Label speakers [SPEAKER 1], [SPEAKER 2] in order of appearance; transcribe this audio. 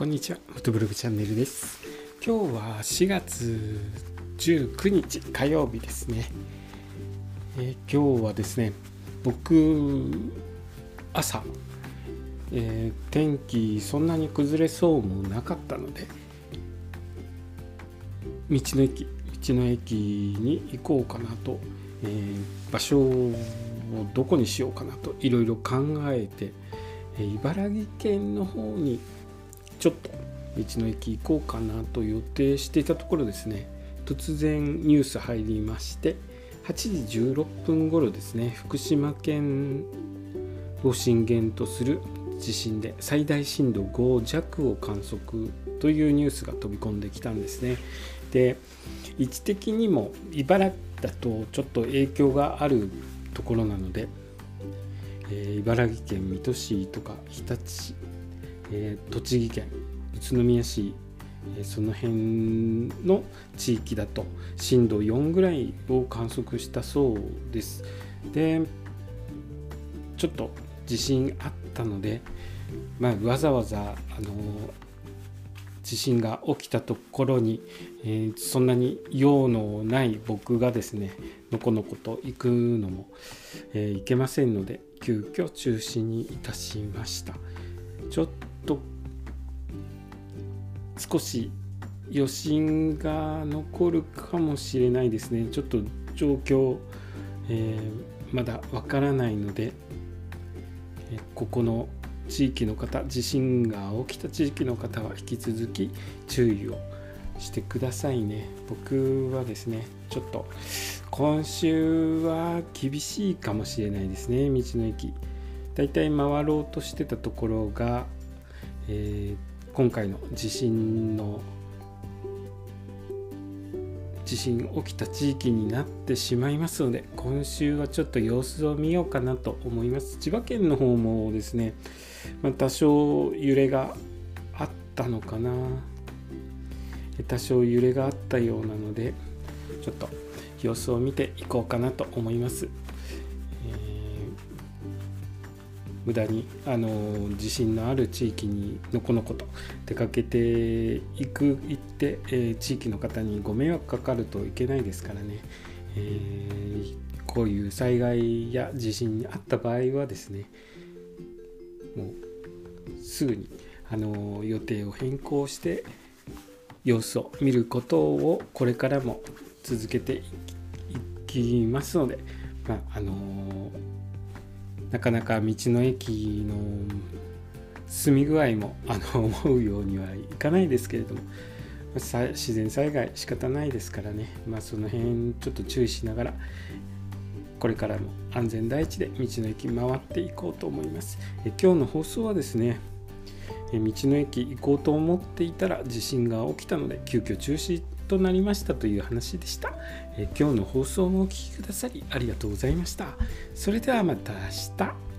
[SPEAKER 1] こんにちは、フォトブログチャンネルです。今日は4月19日火曜日ですね。えー、今日はですね、僕、朝、えー、天気そんなに崩れそうもなかったので、道の駅、道の駅に行こうかなと、えー、場所をどこにしようかなといろいろ考えて、茨城県の方にちょっと道の駅行こうかなと予定していたところですね。突然ニュース入りまして8時16分頃ですね福島県を震源とする地震で最大震度5弱を観測というニュースが飛び込んできたんですね。で位置的にも茨城だとちょっと影響があるところなので、えー、茨城県水戸市とか日立市えー、栃木県宇都宮市、えー、その辺の地域だと震度4ぐらいを観測したそうです。でちょっと地震あったので、まあ、わざわざあの地震が起きたところに、えー、そんなに用のない僕がですねのこのこと行くのも、えー、いけませんので急遽中止にいたしました。ちょっと少し余震が残るかもしれないですね。ちょっと状況、えー、まだわからないので、えここの地域の方地震が起きた地域の方は引き続き注意をしてくださいね。僕はですねちょっと今週は厳しいかもしれないですね。道の駅。だいたい回ろうとしてたところがえー、今回の地震の地震起きた地域になってしまいますので今週はちょっと様子を見ようかなと思います。千葉県の方もですね、まあ、多少揺れがあったのかな。多少揺れがあったようなのでちょっと様子を見ていこうかなと思います。無駄にあの地震のある地域にのこのこと出かけていく行って、えー、地域の方にご迷惑かかるといけないですからね、えー、こういう災害や地震にあった場合はですねもうすぐにあの予定を変更して様子を見ることをこれからも続けていきますので、まああのなかなか道の駅の住み具合もあの思うようにはいかないですけれども自然災害仕方ないですからね、まあ、その辺ちょっと注意しながらこれからも安全第一で道の駅回っていこうと思います。え今日の放送はですね道の駅行こうと思っていたら地震が起きたので急遽中止となりましたという話でした。え今日の放送もお聴きくださりありがとうございました。それではまた明日。